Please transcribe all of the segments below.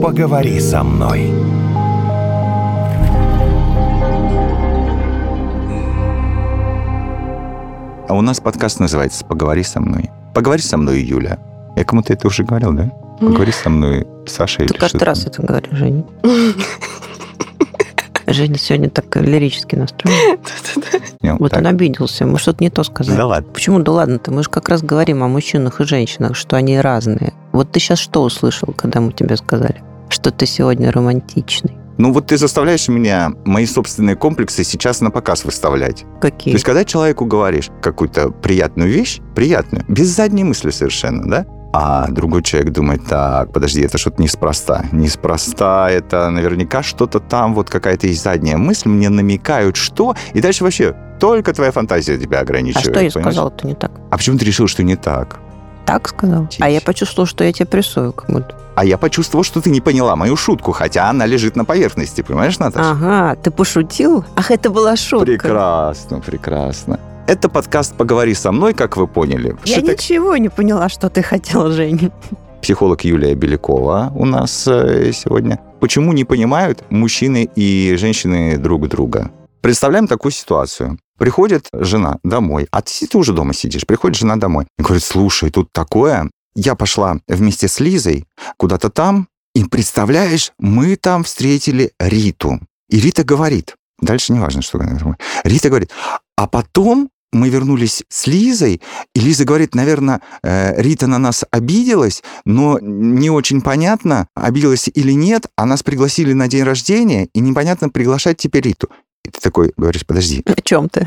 поговори со мной. А у нас подкаст называется «Поговори со мной». Поговори со мной, Юля. Я кому-то это уже говорил, да? Поговори со мной, Саша. Ты или каждый что-то. раз это говоришь, Женя. Женя сегодня так лирически настроен. Вот он обиделся, мы что-то не то сказали. Да ладно. Почему да ладно-то? Мы же как раз говорим о мужчинах и женщинах, что они разные. Вот ты сейчас что услышал, когда мы тебе сказали? Что ты сегодня романтичный. Ну вот ты заставляешь меня мои собственные комплексы сейчас на показ выставлять. То Какие? есть, когда человеку говоришь какую-то приятную вещь, приятную, без задней мысли совершенно, да? А другой человек думает, так, подожди, это что-то неспроста. Неспроста, это наверняка что-то там, вот какая-то есть задняя мысль, мне намекают, что... И дальше вообще только твоя фантазия тебя а ограничивает. что я сказала-то не так? А почему ты решил, что не так? Так сказал? Тихо. А я почувствовала, что я тебя прессую как будто. А я почувствовал, что ты не поняла мою шутку, хотя она лежит на поверхности, понимаешь, Наташа? Ага, ты пошутил? Ах, это была шутка. Прекрасно, прекрасно. Это подкаст «Поговори со мной», как вы поняли. Я так- ничего не поняла, что ты хотела, Женя. Психолог Юлия Белякова у нас э, сегодня. Почему не понимают мужчины и женщины друг друга? Представляем такую ситуацию. Приходит жена домой, а ты, ты уже дома сидишь, приходит жена домой и говорит, слушай, тут такое, я пошла вместе с Лизой куда-то там, и представляешь, мы там встретили Риту. И Рита говорит, дальше не важно, что говорит. Рита говорит, а потом мы вернулись с Лизой, и Лиза говорит, наверное, э, Рита на нас обиделась, но не очень понятно, обиделась или нет, а нас пригласили на день рождения, и непонятно приглашать теперь Риту. И ты такой говоришь, подожди, О чем ты?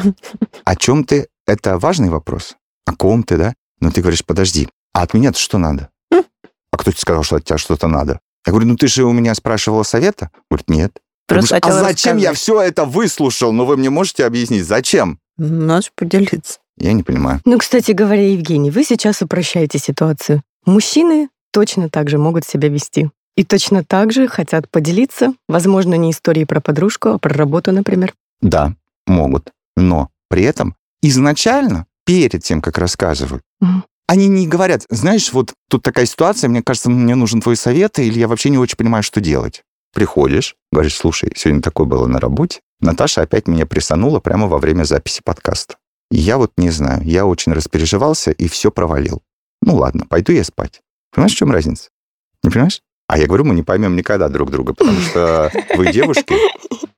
о чем ты? Это важный вопрос. О ком ты, да? Но ты говоришь, подожди, а от меня-то что надо? А кто тебе сказал, что от тебя что-то надо? Я говорю, ну ты же у меня спрашивала совета? Говорит, нет. Я Просто говорю, а зачем я рассказать. все это выслушал? Ну вы мне можете объяснить, зачем? Надо же поделиться. Я не понимаю. Ну, кстати говоря, Евгений, вы сейчас упрощаете ситуацию. Мужчины точно так же могут себя вести. И точно так же хотят поделиться, возможно, не историей про подружку, а про работу, например. Да, могут. Но при этом изначально, перед тем, как рассказывают, Мгм. Они не говорят, знаешь, вот тут такая ситуация, мне кажется, мне нужен твой совет, или я вообще не очень понимаю, что делать. Приходишь, говоришь, слушай, сегодня такое было на работе, Наташа опять меня прессанула прямо во время записи подкаста. Я вот не знаю, я очень распереживался и все провалил. Ну ладно, пойду я спать. Понимаешь, в чем разница? Не понимаешь? А я говорю, мы не поймем никогда друг друга, потому что вы девушки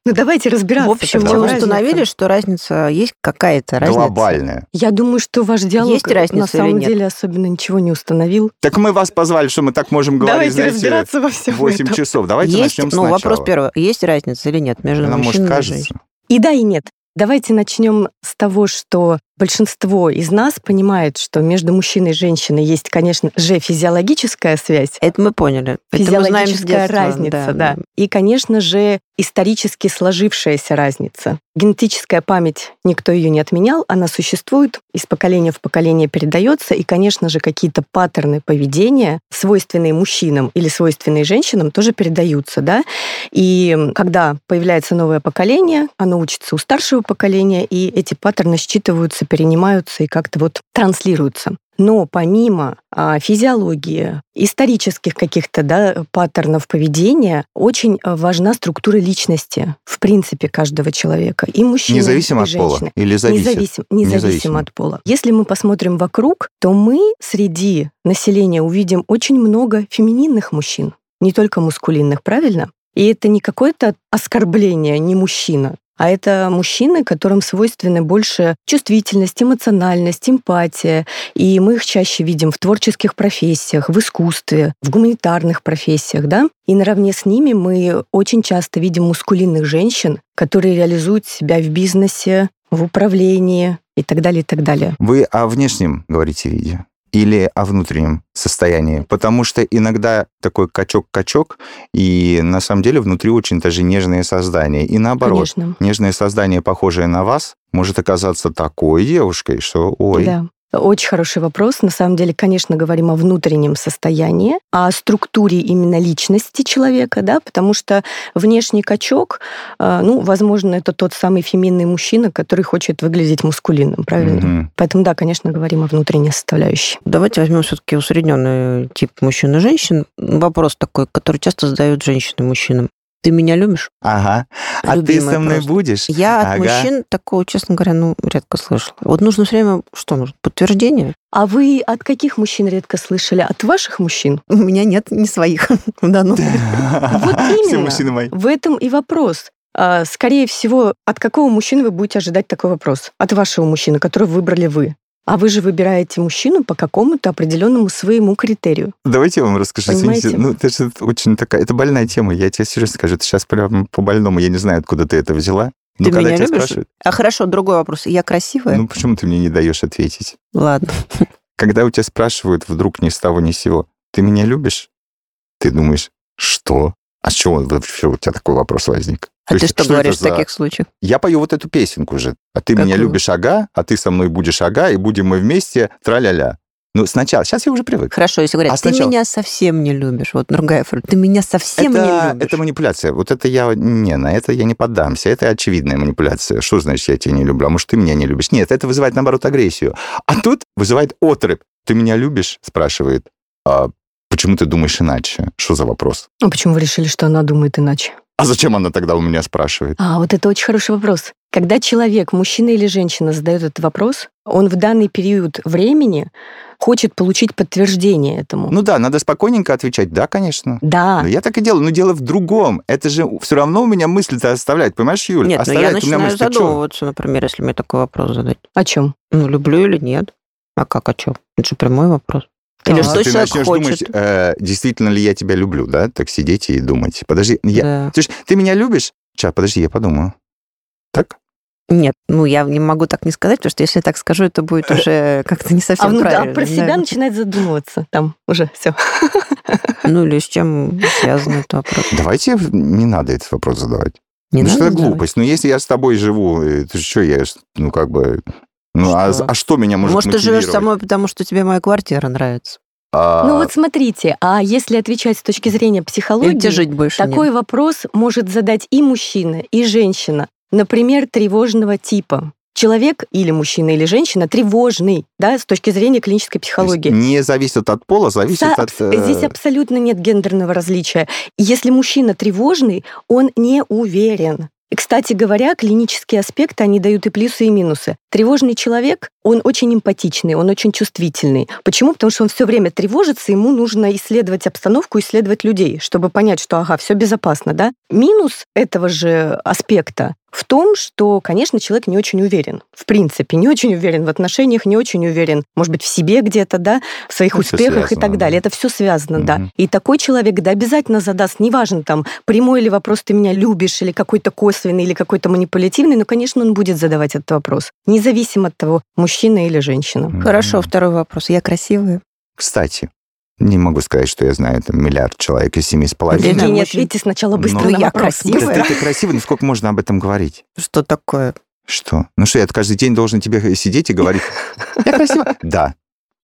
Ну, давайте разбираться. В общем, в мы установили, что разница есть какая-то разница. глобальная. Я думаю, что ваш диалог Есть разница на или самом нет? деле особенно ничего не установил. Так мы вас позвали, что мы так можем говорить, давайте знаете, разбираться во всем 8 этом. часов. Давайте есть, начнем ну, сначала. вопрос первый. Есть разница или нет между Нам, может, мужчиной и кажется. женщиной? И да, и нет. Давайте начнем с того, что большинство из нас понимает, что между мужчиной и женщиной есть, конечно же, физиологическая связь, Это мы поняли. Физиологическая детства, разница, да. И, конечно же, исторически сложившаяся разница. Генетическая память, никто ее не отменял, она существует, из поколения в поколение передается, и, конечно же, какие-то паттерны поведения, свойственные мужчинам или свойственные женщинам, тоже передаются, да. И когда появляется новое поколение, оно учится у старшего поколения, и эти паттерны считываются, перенимаются и как-то вот транслируются. Но помимо а, физиологии, исторических каких-то да, паттернов поведения, очень а, важна структура личности, в принципе, каждого человека. И мужчины, Независимо и от пола? женщины. Или зависит? Независимо, независимо Независимо. от пола. Если мы посмотрим вокруг, то мы среди населения увидим очень много фемининных мужчин, не только мускулинных, правильно? И это не какое-то оскорбление, не мужчина, а это мужчины, которым свойственны больше чувствительность, эмоциональность, эмпатия. И мы их чаще видим в творческих профессиях, в искусстве, в гуманитарных профессиях, да? И наравне с ними мы очень часто видим мускулинных женщин, которые реализуют себя в бизнесе, в управлении и так далее, и так далее. Вы о внешнем говорите виде? Или о внутреннем состоянии? Потому что иногда такой качок-качок, и на самом деле внутри очень даже нежные создания. И наоборот, Конечно. нежное создание, похожее на вас, может оказаться такой девушкой, что ой, Да. Очень хороший вопрос. На самом деле, конечно, говорим о внутреннем состоянии, о структуре именно личности человека, да, потому что внешний качок, э, ну, возможно, это тот самый феминный мужчина, который хочет выглядеть мускулинным, правильно? Мгм. Поэтому, да, конечно, говорим о внутренней составляющей. Давайте возьмем все-таки усредненный тип мужчин и женщин. Вопрос такой, который часто задают женщины мужчинам. Ты меня любишь? Ага. А ты Любимый со мной просто. будешь? Я от Ага. мужчин такого, честно говоря, ну, редко слышала. Вот нужно все время, что нужно, подтверждение? А вы от каких мужчин редко слышали? От ваших мужчин? У меня нет ни своих в данном Вот Все именно. мужчины мои. В этом и вопрос. А, Скорее всего, от какого мужчины вы будете ожидать такой вопрос? От вашего мужчины, который выбрали вы. А вы же выбираете мужчину по какому-то определенному своему критерию. Давайте я вам расскажу. Понимаете? Извините, ну, это же очень такая... Это больная тема. Я тебе серьезно скажу. Это сейчас прям по-больному. Я не знаю, откуда ты это взяла. Но Ты когда меня тебя любишь? спрашивают, А хорошо, другой вопрос. Я красивая? ну почему ты мне не даешь ответить? Ладно. Когда у тебя спрашивают вдруг ни с того ни с сего, ты меня любишь? Ты думаешь, что? А с чего вообще у тебя такой вопрос возник? А То ты есть, что это говоришь в за- таких случаях? Я пою вот эту песенку же. А ты меня Какую? любишь, ага, а ты со мной будешь, ага, и будем мы вместе, тра-ля-ля. Ну, сначала, сейчас я уже привык. Хорошо, если говорят, А ты сначала- меня совсем не любишь. Вот другая фраза. Ты меня совсем не это, любишь. это манипуляция. Вот это я не, на это я не поддамся. Это очевидная манипуляция. Что значит, я тебя не люблю? А может, ты меня не любишь? Нет, это вызывает, наоборот, агрессию. А тут вызывает отрыв. Ты меня любишь? Спрашивает. А почему ты думаешь иначе? Что за вопрос? А почему вы решили, что она думает иначе? А зачем она тогда у меня спрашивает? А, вот это очень хороший вопрос. Когда человек, мужчина или женщина, задает этот вопрос, он в данный период времени хочет получить подтверждение этому. Ну да, надо спокойненько отвечать. Да, конечно. да. Ну, я так и делаю. Но дело в другом. Это же все равно у меня мысль-то оставляет. Понимаешь, Юль? Нет, но я Оставляет у меня начинаю мысль. Чё? задумываться, например, если мне такой вопрос задать. О чем? Ну, люблю или нет? А как, о чем? Это же прямой вопрос. Или что ты человек начнешь хочет? думать, э, действительно ли я тебя люблю, да? Так сидеть и думать. Подожди, я... Да. Слушай, ты меня любишь? Сейчас, подожди, я подумаю. Так? Нет, ну я не могу так не сказать, потому что если я так скажу, это будет уже как-то не совсем А ну да, правильно. про себя начинает задумываться. Там уже все. Ну или с чем связан этот вопрос? Давайте не надо этот вопрос задавать. Не ну, что надо это глупость. Ну, если я с тобой живу, э, ты что, я, ну, как бы... Ну, а, Что? а что меня может Может, ты живешь со мной, потому что тебе моя квартира нравится. А, Ну вот смотрите, а если отвечать с точки зрения психологии, жить больше такой нет? вопрос может задать и мужчина, и женщина. Например, тревожного типа. Человек или мужчина, или женщина тревожный, да, с точки зрения клинической то есть психологии. не зависит от пола, зависит Са- от... э, Здесь абсолютно нет гендерного различия. Если мужчина тревожный, он не уверен. И, кстати говоря, клинические аспекты, они дают и плюсы, и минусы. Тревожный человек, он очень эмпатичный, он очень чувствительный. Почему? Потому что он все время тревожится, ему нужно исследовать обстановку, исследовать людей, чтобы понять, что, ага, все безопасно, да? Минус этого же аспекта в том, что, конечно, человек не очень уверен. В принципе, не очень уверен в отношениях, не очень уверен, может быть, в себе где-то, да, в своих Ну, всё успехах и связано, так далее. да. Это все связано, да. Мгм. И такой человек, да, обязательно задаст, неважно, там, прямой ли вопрос «ты меня любишь» или какой-то косвенный, или какой-то манипулятивный, но, конечно, он будет задавать этот вопрос, независимо от того, мужчина или женщина. Мгм. Хорошо, второй вопрос. Я красивая? Кстати, не могу сказать, что я знаю там миллиард человек из семи с половиной. Лена, Евгений, очень- ответьте сначала быстро на я вопрос. красивая. Да ты, ты красивый, но сколько можно об этом говорить? Что такое? Что? Ну что, я каждый день должен тебе сидеть и говорить, я красивая? Да.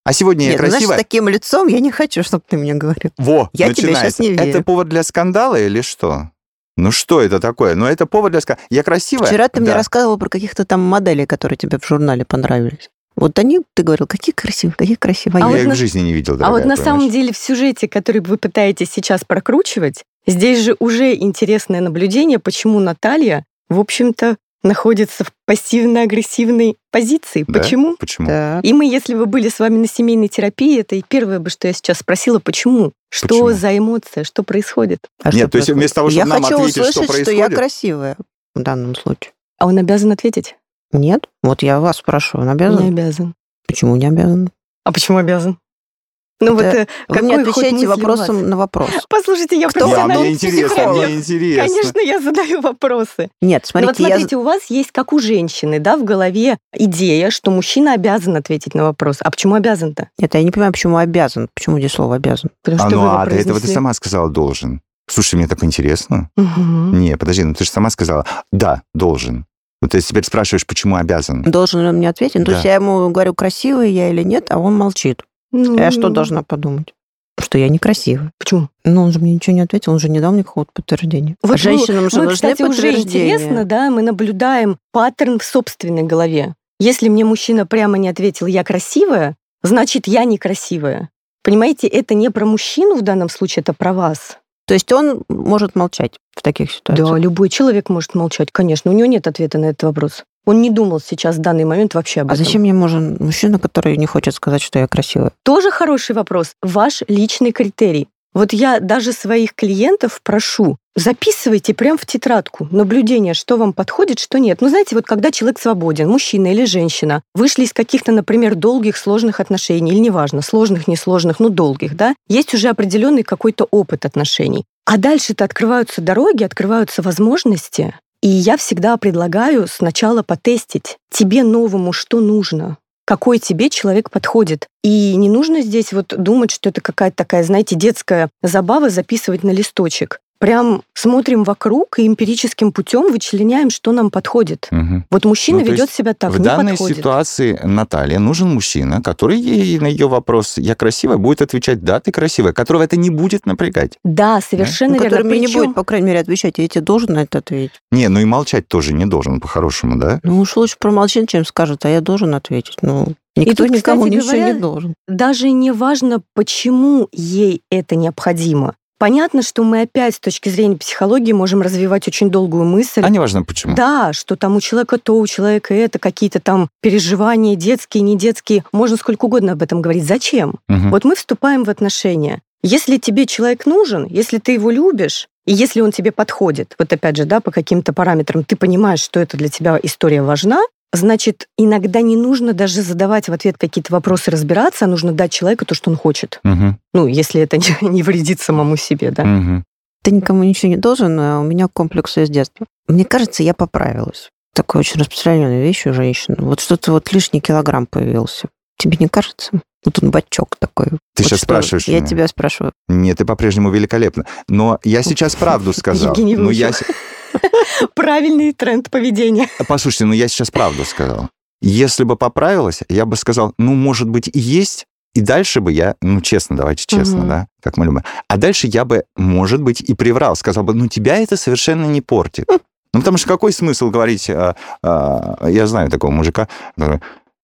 А сегодня я Нет, ну, знаешь, с красивая? таким лицом я не хочу, чтобы ты мне говорил. Во, Я тебе щас начинается. не верю. Это повод для скандала или что? Ну что это такое? Ну это повод для скандала. Я красивая? Вчера ты мне Да. рассказывал про каких-то там моделей, которые тебе в журнале понравились. Вот они, ты говорил, какие красивые, какие красивые. А Я вот их на- в жизни не видел, А вот дорогая, на самом понимаешь? деле в сюжете, который вы пытаетесь сейчас прокручивать, здесь же уже интересное наблюдение, почему Наталья, в общем-то, находится в пассивно-агрессивной позиции. Да? Почему? Почему? Так. И мы, если бы были с вами на семейной терапии, это и первое бы, что я сейчас спросила, почему? Что Почему? за эмоция? Что происходит? А Нет, что то есть происходит? вместо того, я чтобы нам хочу ответить, что услышать, что я происходит? красивая в данном случае. А он обязан ответить? Нет? Вот я вас прошу, он обязан? Не обязан. Почему не обязан? А почему обязан? Ну вот Это э, Вы мне какой отвечаете вас? вопросом на вопрос. Послушайте, я Кто? Профессиональный мне интересно, психолог. мне интересно. Конечно, я задаю вопросы. Нет, Ну вот смотрите, я... смотрите, у вас есть, как у женщины, да, в голове идея, что мужчина обязан ответить на вопрос. А почему обязан-то? Нет, я не понимаю, почему обязан. Почему здесь слово обязан? Потому А что ну а до этого ты сама сказала должен. Слушай, мне так интересно. Мгм. Не, подожди, ну ты же сама сказала, да, должен. Вот ты теперь спрашиваешь, почему обязан? Должен ли он мне ответить? Ну, То Да. есть я ему говорю, красивый я или нет, а он молчит. Ну, А Я что должна подумать? Что я некрасивая. Почему? Ну, он же мне ничего не ответил, он же не дал мне какого-то подтверждения. Вот а женщинам же мы, нужны кстати, уже интересно, да, мы наблюдаем паттерн в собственной голове. Если мне мужчина прямо не ответил «я красивая», значит, я некрасивая. Понимаете, это не про мужчину в данном случае, это про вас. То есть он может молчать в таких ситуациях? Да, любой человек может молчать, конечно. У него нет ответа на этот вопрос. Он не думал сейчас в данный момент вообще об А этом. зачем мне нужен мужчина, который не хочет сказать, что я красивая? Тоже хороший вопрос. Ваш личный критерий. Вот я даже своих клиентов прошу, записывайте прям в тетрадку наблюдение, что вам подходит, что нет. Ну, знаете, вот когда человек свободен, мужчина или женщина, вышли из каких-то, например, долгих, сложных отношений, или неважно, сложных, несложных, ну, долгих, да, есть уже определенный какой-то опыт отношений. А дальше-то открываются дороги, открываются возможности. И я всегда предлагаю сначала потестить тебе новому, что нужно, какой тебе человек подходит. И не нужно здесь вот думать, что это какая-то такая, знаете, детская забава записывать на листочек. Прям смотрим вокруг и эмпирическим путем вычленяем, что нам подходит. Мгм. Вот мужчина Ну, ведет себя так, в не данной подходит. ситуации Наталье нужен мужчина, который ей на ее вопрос «я красивая» будет отвечать «да, ты красивая», которого это не будет напрягать. Да, совершенно Ну, верно. который мне не Причем- будет, по крайней мере, отвечать. Я тебе должен на это ответить. Не, ну и молчать тоже не должен, по-хорошему, да? Ну уж лучше промолчать, чем скажет, а я должен ответить. Ну, никто тут, никому кстати ничего говоря, не должен. даже не важно, почему ей это необходимо. Понятно, что мы опять с точки зрения психологии можем развивать очень долгую мысль. А неважно почему. Да, что там у человека то, у человека это, какие-то там переживания детские, не детские. Можно сколько угодно об этом говорить. Зачем? Мгм. Вот мы вступаем в отношения. Если тебе человек нужен, если ты его любишь, и если он тебе подходит, вот опять же, да, по каким-то параметрам, ты понимаешь, что это для тебя история важна, значит, иногда не нужно даже задавать в ответ какие-то вопросы, разбираться, а нужно дать человеку то, что он хочет. Мгм. Ну, если это не, не вредит самому себе, да. Мгм. Ты никому ничего не должен, а у меня комплексы с детства. Мне кажется, я поправилась. Такая очень распространенная вещь у женщин. Вот что-то вот лишний килограмм появился. Тебе не кажется? Вот он бачок такой. Ты Вот сейчас спрашиваешь Я меня? тебя спрашиваю. Нет, ты по-прежнему великолепна. Но я сейчас правду сказал. Евгений Ну, я... Правильный тренд поведения. Послушайте, ну я сейчас правду сказал. Если бы поправилась, я бы сказал, ну, может быть, и есть, и дальше бы я, ну, честно, давайте честно, да, как мы любим. А дальше я бы, может быть, и приврал, сказал бы, ну, тебя это совершенно не портит. Ну, потому что какой смысл говорить, а, а, я знаю такого мужика, который,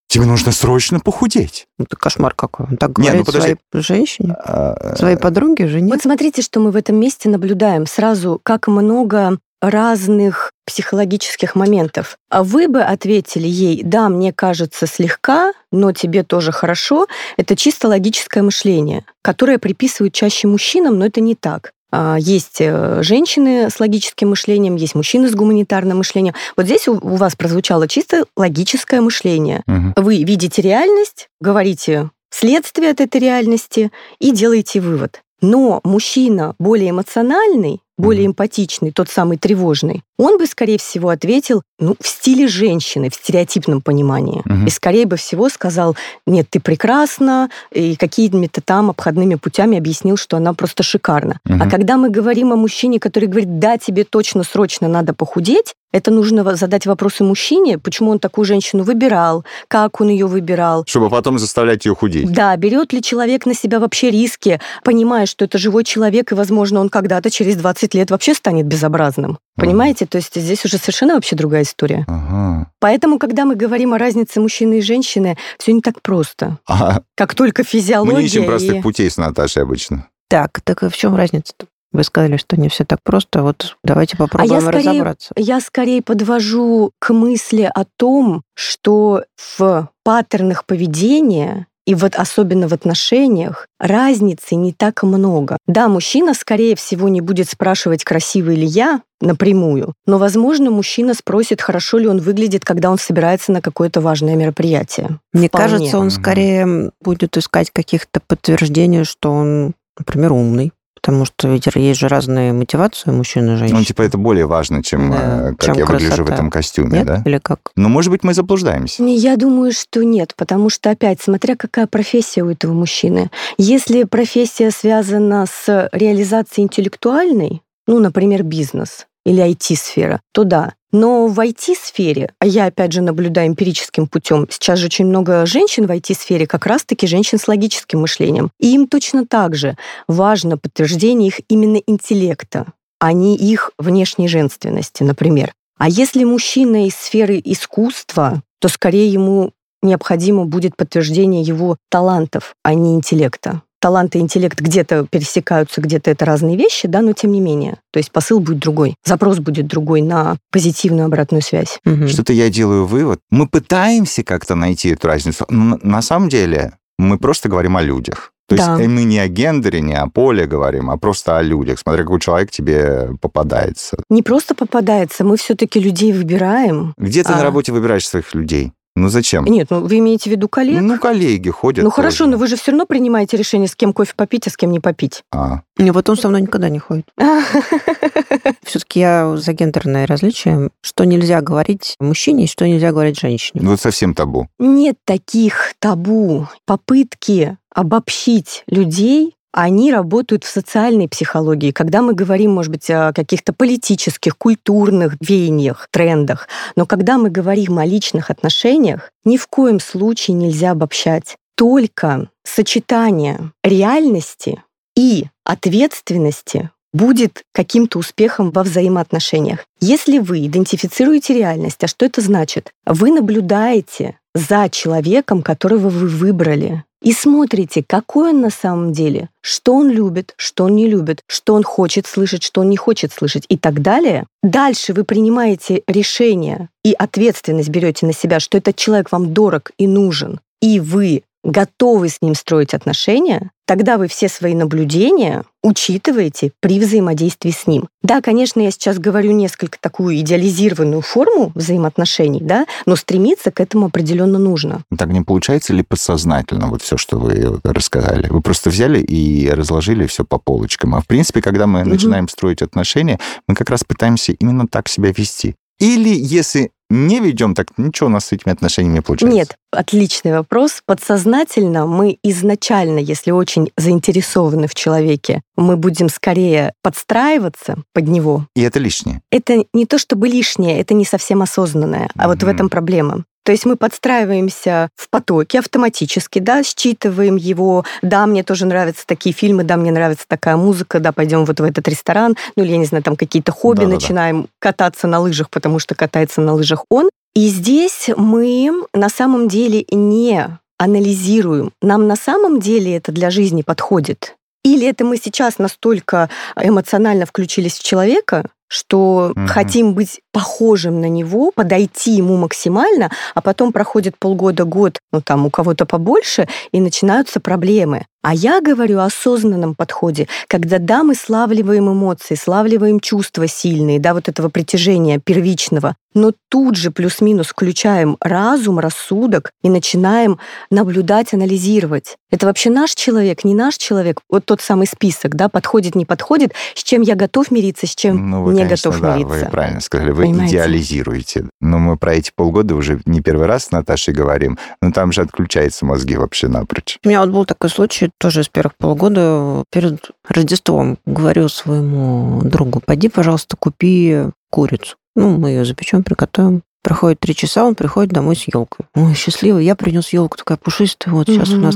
тебе нужно срочно похудеть. Ну, Это кошмар какой. Он так Не, ну говорит подожди. своей женщине, А, своей подруге, жене. Вот смотрите, что мы в этом месте наблюдаем. Сразу, как много разных психологических моментов. А вы бы ответили ей, да, мне кажется слегка, но тебе тоже хорошо. Это чисто логическое мышление, которое приписывают чаще мужчинам, но это не так. А, Есть э, женщины с логическим мышлением, есть мужчины с гуманитарным мышлением. Вот здесь у вас прозвучало чисто логическое мышление. мгм. Вы видите реальность, говорите следствие от этой реальности и делаете вывод. Но мужчина более эмоциональный, более эмпатичный, тот самый тревожный, он бы, скорее всего, ответил ну, в стиле женщины, в стереотипном понимании. Мгм. И, скорее бы всего, сказал, нет, ты прекрасна, и какими-то там обходными путями объяснил, что она просто шикарна. А Мгм. когда мы говорим о мужчине, который говорит, да, тебе точно срочно надо похудеть, это нужно задать вопросы мужчине, почему он такую женщину выбирал, как он ее выбирал. Чтобы потом заставлять ее худеть. Да, берет ли человек на себя вообще риски, понимая, что это живой человек, и, возможно, он когда-то через 20 лет вообще станет безобразным. Понимаете? То есть здесь уже совершенно вообще другая история. Ага. Поэтому, когда мы говорим о разнице мужчины и женщины, все не так просто. А Как только физиология мы не ищем и- простых путей с Наташей обычно. Так, так в чем разница-то? Вы сказали, что не все так просто. Вот давайте попробуем скорее- разобраться. Я скорее подвожу к мысли о том, что в паттернах поведения и вот особенно в отношениях разницы не так много. Да, мужчина, скорее всего, не будет спрашивать, красивый ли я напрямую, но, возможно, мужчина спросит, хорошо ли он выглядит, когда он собирается на какое-то важное мероприятие. Мне Вполне. кажется, он скорее будет искать каких-то подтверждений, что он, например, умный. Потому что ведь есть же разные мотивации у мужчин и женщин. Ну, типа, это более важно, чем Да, э, как чем я выгляжу в красота. этом костюме, Нет? да? Или как? Но, может быть, мы заблуждаемся. Я думаю, что нет, потому что, опять, смотря какая профессия у этого мужчины. Если профессия связана с реализацией интеллектуальной, ну, например, бизнес, или IT-сфера, то да. Но в IT-сфере, а я опять же наблюдаю эмпирическим путем, сейчас же очень много женщин в IT-сфере, как раз-таки женщин с логическим мышлением. И им точно так же важно подтверждение их именно интеллекта, а не их внешней женственности, например. А если мужчина из сферы искусства, то скорее ему необходимо будет подтверждение его талантов, а не интеллекта. Талант и интеллект где-то пересекаются, где-то это разные вещи, да, но тем не менее. То есть посыл будет другой, запрос будет другой на позитивную обратную связь. Угу. Что-то я делаю вывод. Мы пытаемся как-то найти эту разницу, но на самом деле мы просто говорим о людях. То да. есть мы не о гендере, не о поле говорим, а просто о людях. Смотри, какой человек тебе попадается. Не просто попадается, мы все-таки людей выбираем. Где ты а... на работе выбираешь своих людей? Ну зачем? Нет, ну вы имеете в виду коллег? Ну, коллеги ходят. Ну хорошо, тоже. но вы же все равно принимаете решение, с кем кофе попить, а с кем не попить. А. Не, вот он со мной никогда не ходит. Все-таки я за гендерное различие. Что нельзя говорить мужчине и что нельзя говорить женщине. Ну, вот совсем табу. Нет таких табу. Попытки обобщить людей они работают в социальной психологии. Когда мы говорим, может быть, о каких-то политических, культурных веяниях, трендах, но когда мы говорим о личных отношениях, ни в коем случае нельзя обобщать. Только сочетание реальности и ответственности будет каким-то успехом во взаимоотношениях. Если вы идентифицируете реальность, а что это значит? Вы наблюдаете за человеком, которого вы выбрали и смотрите, какой он на самом деле, что он любит, что он не любит, что он хочет слышать, что он не хочет слышать и так далее. Дальше вы принимаете решение и ответственность берете на себя, что этот человек вам дорог и нужен, и вы готовы с ним строить отношения, тогда вы все свои наблюдения учитываете при взаимодействии с ним. Да, конечно, я сейчас говорю несколько такую идеализированную форму взаимоотношений, да, но стремиться к этому определенно нужно. Так не получается ли подсознательно вот все, что вы рассказали? Вы просто взяли и разложили все по полочкам. А в принципе, когда мы угу. начинаем строить отношения, мы как раз пытаемся именно так себя вести. Или если не ведем, так ничего у нас с этими отношениями не получается. Нет, отличный вопрос. Подсознательно мы изначально, если очень заинтересованы в человеке, мы будем скорее подстраиваться под него. И это лишнее. Это не то чтобы лишнее, это не совсем осознанное. А mm-hmm. вот в этом проблема. То есть мы подстраиваемся в потоке автоматически, да, считываем его. Да, мне тоже нравятся такие фильмы, да, мне нравится такая музыка, да, пойдем вот в этот ресторан. Ну, или, я не знаю, там какие-то хобби да, начинаем да. кататься на лыжах, потому что катается на лыжах он. И здесь мы на самом деле не анализируем. Нам на самом деле это для жизни подходит. Или это мы сейчас настолько эмоционально включились в человека, что угу. хотим быть похожим на него, подойти ему максимально, а потом проходит полгода, год, ну там у кого-то побольше, и начинаются проблемы. А я говорю о осознанном подходе, когда, да, мы славливаем эмоции, славливаем чувства сильные, да, вот этого притяжения первичного, но тут же плюс-минус включаем разум, рассудок и начинаем наблюдать, анализировать. Это вообще наш человек, не наш человек? Вот тот самый список, да, подходит, не подходит, с чем я готов мириться, с чем ну, вы, не конечно, готов да, мириться. Вы правильно сказали, вы Понимаете? идеализируете. Но мы про эти полгода уже не первый раз с Наташей говорим, но там же отключаются мозги вообще напрочь. У меня вот был такой случай, тоже с первых полгода перед Рождеством говорю своему другу, пойди, пожалуйста, купи курицу. Ну, мы ее запечем, приготовим. Проходит три часа, он приходит домой с елкой. Ой, счастливый, я принес елку, такая пушистая, вот сейчас угу. у нас...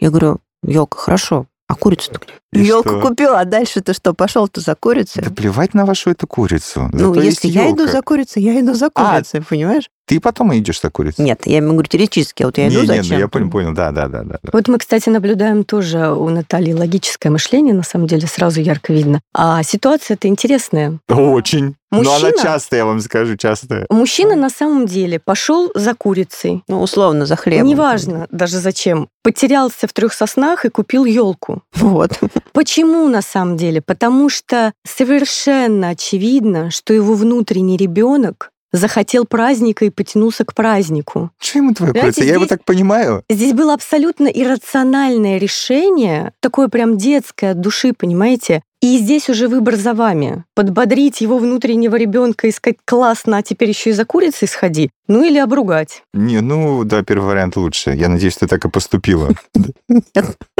Я говорю, елка, хорошо, а курица-то где? Елку купила, а дальше-то что, пошел-то за курицей? Да плевать на вашу эту курицу. Ну, если я иду за курицей, я иду за а, курицей, а, понимаешь? Ты потом идешь за курицей? Нет, я ему говорю теоретически, а вот я иду не, зачем? Нет, ну я понял, понял, да, да, да, да. Вот мы, кстати, наблюдаем тоже у Натальи логическое мышление, на самом деле, сразу ярко видно. А ситуация-то интересная. Очень. Мужчина, Но она часто, я вам скажу, часто. Мужчина на самом деле пошел за курицей. Ну, условно, за хлебом. Неважно даже зачем. Потерялся в трех соснах и купил елку. Вот. Почему на самом деле? Потому что совершенно очевидно, что его внутренний ребенок захотел праздника и потянулся к празднику. Что ему твоя курица? Я его так понимаю. Здесь было абсолютно иррациональное решение, такое прям детское от души, понимаете? И здесь уже выбор за вами. Подбодрить его внутреннего ребенка и сказать, классно, а теперь еще и за курицей сходи. Ну или обругать. Не, ну да, первый вариант лучше. Я надеюсь, ты так и поступила.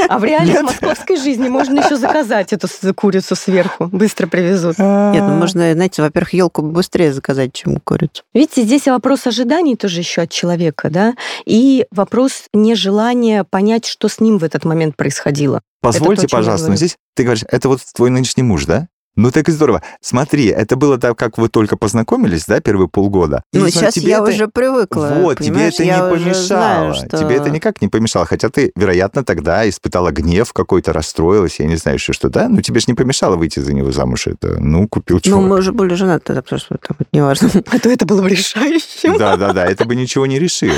А в реальной московской жизни можно еще заказать эту курицу сверху. Быстро привезут. Нет, ну можно, знаете, во-первых, елку быстрее заказать, чем курицу. Видите, здесь вопрос ожиданий тоже еще от человека, да, и вопрос нежелания понять, что с ним в этот момент происходило. Позвольте, пожалуйста, но здесь ты говоришь, это вот твой нынешний муж, да? Ну так и здорово. Смотри, это было так, как вы только познакомились, да, первые полгода. И, ну, сейчас я это... уже привыкла. Вот, тебе это не помешало. Знаю, что... Тебе это никак не помешало. Хотя ты, вероятно, тогда испытала гнев какой-то, расстроилась, я не знаю еще что, да? Ну, тебе же не помешало выйти за него замуж. Это, ну, купил чего. Ну, мы уже были женаты тогда, потому что там это неважно. А то это было бы решающим. Да-да-да, это бы ничего не решило.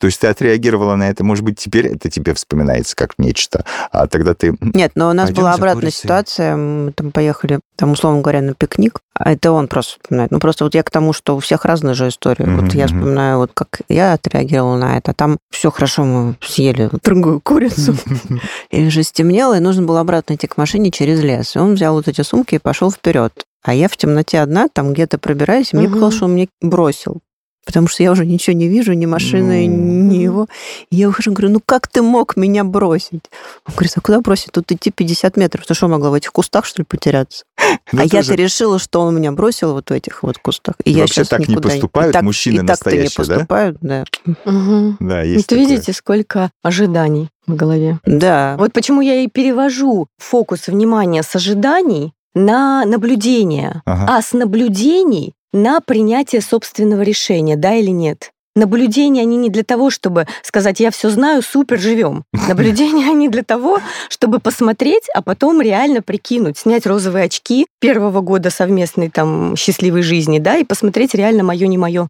То есть ты отреагировала на это, может быть, теперь это тебе вспоминается как нечто, а тогда ты... Нет, но у нас была обратная ситуация, мы там поехали, там, условно говоря, на пикник, а это он просто вспоминает. Ну, просто вот я к тому, что у всех разная же история. Mm-hmm. Вот я вспоминаю, вот как я отреагировала на это. Там все хорошо, мы съели другую курицу. И уже стемнело, и нужно было обратно идти к машине через лес. И он взял вот эти сумки и пошел вперед. А я в темноте одна, там где-то пробираюсь, и мне показалось, что он мне бросил потому что я уже ничего не вижу, ни машины, ну... ни его. И я ухожу, говорю, ну как ты мог меня бросить? Он говорит, а куда бросить? Тут идти 50 метров. Ты что, могла в этих кустах, что ли, потеряться? Ну, а я-то решила, что он меня бросил вот в этих вот кустах. И я Вообще так не поступают так, мужчины настоящие, не поступают, да? Угу. Да, есть Вот видите, сколько ожиданий в голове. Да. Вот почему я и перевожу фокус внимания с ожиданий на наблюдение. Ага. А с наблюдений на принятие собственного решения, да или нет. Наблюдения, они не для того, чтобы сказать, я все знаю, супер, живем. Наблюдения, они для того, чтобы посмотреть, а потом реально прикинуть, снять розовые очки первого года совместной там счастливой жизни, да, и посмотреть реально мое, не мое.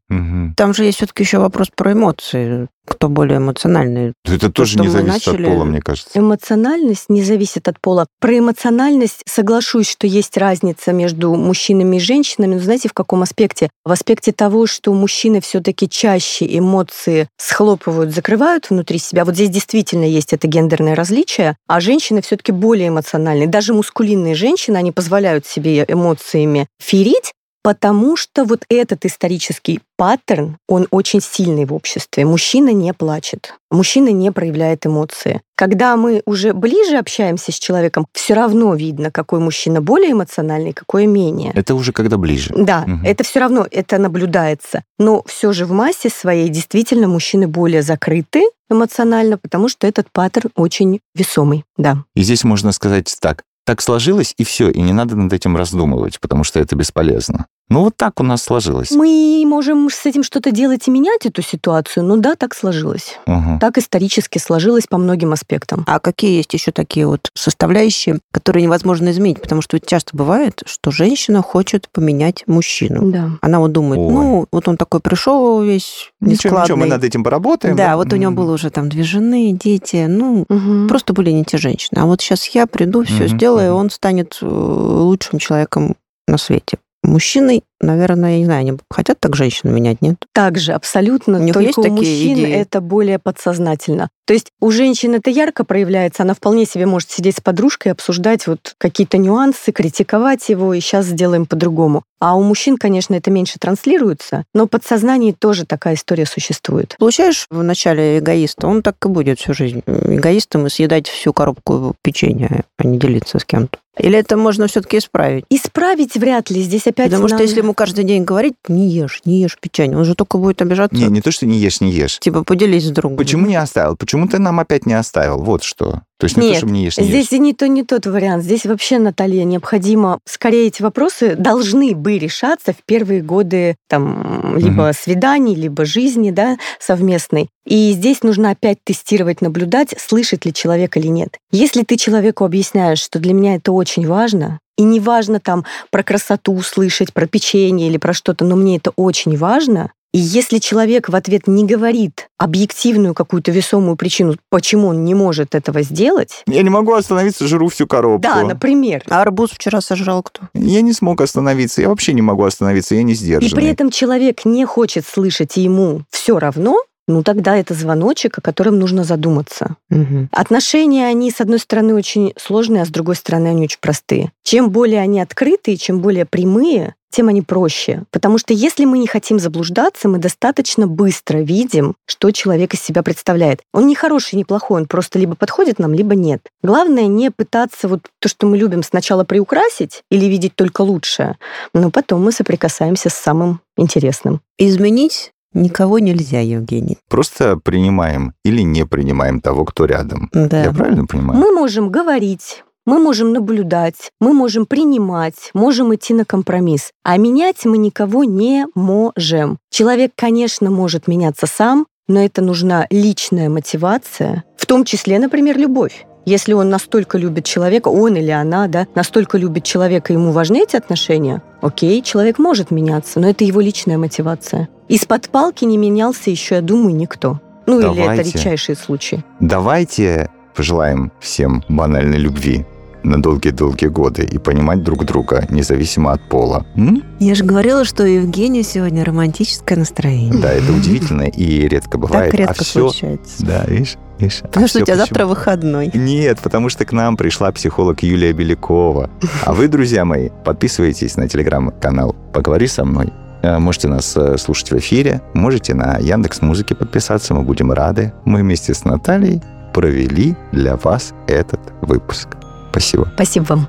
Там же есть все-таки еще вопрос про эмоции кто более эмоциональный. Это тоже не зависит начали... от пола, мне кажется. Эмоциональность не зависит от пола. Про эмоциональность соглашусь, что есть разница между мужчинами и женщинами. Но знаете, в каком аспекте? В аспекте того, что мужчины все-таки чаще эмоции схлопывают, закрывают внутри себя. Вот здесь действительно есть это гендерное различие, а женщины все-таки более эмоциональные. Даже мускулинные женщины, они позволяют себе эмоциями ферить, Потому что вот этот исторический паттерн, он очень сильный в обществе. Мужчина не плачет, мужчина не проявляет эмоции. Когда мы уже ближе общаемся с человеком, все равно видно, какой мужчина более эмоциональный, какой менее. Это уже когда ближе. Да, угу. это все равно, это наблюдается. Но все же в массе своей действительно мужчины более закрыты эмоционально, потому что этот паттерн очень весомый, да. И здесь можно сказать так, так сложилось, и все, и не надо над этим раздумывать, потому что это бесполезно. Ну, вот так у нас сложилось. Мы можем с этим что-то делать и менять эту ситуацию, ну да, так сложилось. Угу. Так исторически сложилось по многим аспектам. А какие есть еще такие вот составляющие, которые невозможно изменить? Потому что часто бывает, что женщина хочет поменять мужчину. Да. Она вот думает, Ой. ну, вот он такой пришел весь ничего, ничего, мы над этим поработаем. Да, да? вот у него было уже там две жены, дети, ну, угу. просто были не те женщины. А вот сейчас я приду, все угу. сделаю, угу. он станет э, лучшим человеком на свете. Мужчины, наверное, я не знаю, они хотят так женщину менять, нет? Также, абсолютно. У них Только есть у мужчин идеи? это более подсознательно. То есть у женщин это ярко проявляется, она вполне себе может сидеть с подружкой, обсуждать вот какие-то нюансы, критиковать его, и сейчас сделаем по-другому. А у мужчин, конечно, это меньше транслируется, но в подсознании тоже такая история существует. Получаешь вначале эгоиста, он так и будет всю жизнь эгоистом и съедать всю коробку печенья, а не делиться с кем-то. Или это можно все-таки исправить? Исправить вряд ли. Здесь опять Потому нам... что если ему каждый день говорить, не ешь, не ешь печенье, он же только будет обижаться. Не, не то, что не ешь, не ешь. Типа поделись с другом. Почему не оставил? Почему ты нам опять не оставил? Вот что. То есть не Нет, то, чтобы не ешь, не здесь ешь. не то, не тот вариант. Здесь вообще, Наталья, необходимо... Скорее, эти вопросы должны бы решаться в первые годы там, либо угу. свиданий, либо жизни да, совместной. И здесь нужно опять тестировать, наблюдать, слышит ли человек или нет. Если ты человеку объясняешь, что для меня это очень важно, и не важно там про красоту услышать, про печенье или про что-то, но мне это очень важно, и если человек в ответ не говорит объективную какую-то весомую причину, почему он не может этого сделать... Я не могу остановиться, жру всю коробку. Да, например. А арбуз вчера сожрал кто? Я не смог остановиться, я вообще не могу остановиться, я не сдержанный. И при этом человек не хочет слышать, и ему все равно, ну тогда это звоночек, о котором нужно задуматься. Угу. Отношения, они, с одной стороны, очень сложные, а с другой стороны, они очень простые. Чем более они открытые, чем более прямые, тем они проще. Потому что если мы не хотим заблуждаться, мы достаточно быстро видим, что человек из себя представляет. Он не хороший, не плохой, он просто либо подходит нам, либо нет. Главное не пытаться вот то, что мы любим сначала приукрасить или видеть только лучшее, но потом мы соприкасаемся с самым интересным. Изменить Никого нельзя, Евгений. Просто принимаем или не принимаем того, кто рядом. Да. Я правильно понимаю? Мы можем говорить, мы можем наблюдать, мы можем принимать, можем идти на компромисс. А менять мы никого не можем. Человек, конечно, может меняться сам, но это нужна личная мотивация, в том числе, например, любовь. Если он настолько любит человека, он или она, да, настолько любит человека, ему важны эти отношения, окей, человек может меняться, но это его личная мотивация. Из-под палки не менялся еще, я думаю, никто. Ну или это Давайте. редчайшие случаи. Давайте пожелаем всем банальной любви на долгие-долгие годы и понимать друг друга, независимо от пола. М? Я же говорила, что у Евгения сегодня романтическое настроение. Да, это удивительно и редко бывает. Так редко а все... случается. Да, видишь? Видишь? Потому а что у тебя почему? завтра выходной. Нет, потому что к нам пришла психолог Юлия Белякова. А вы, друзья мои, подписывайтесь на телеграм-канал «Поговори со мной». Э, Можете нас э, слушать в эфире, можете на Яндекс Музыке подписаться, мы будем рады. Мы вместе с Натальей провели для вас этот выпуск. Спасибо. Спасибо вам.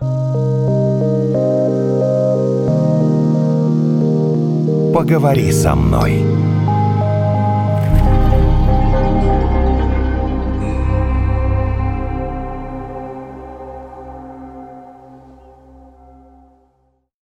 Поговори со мной.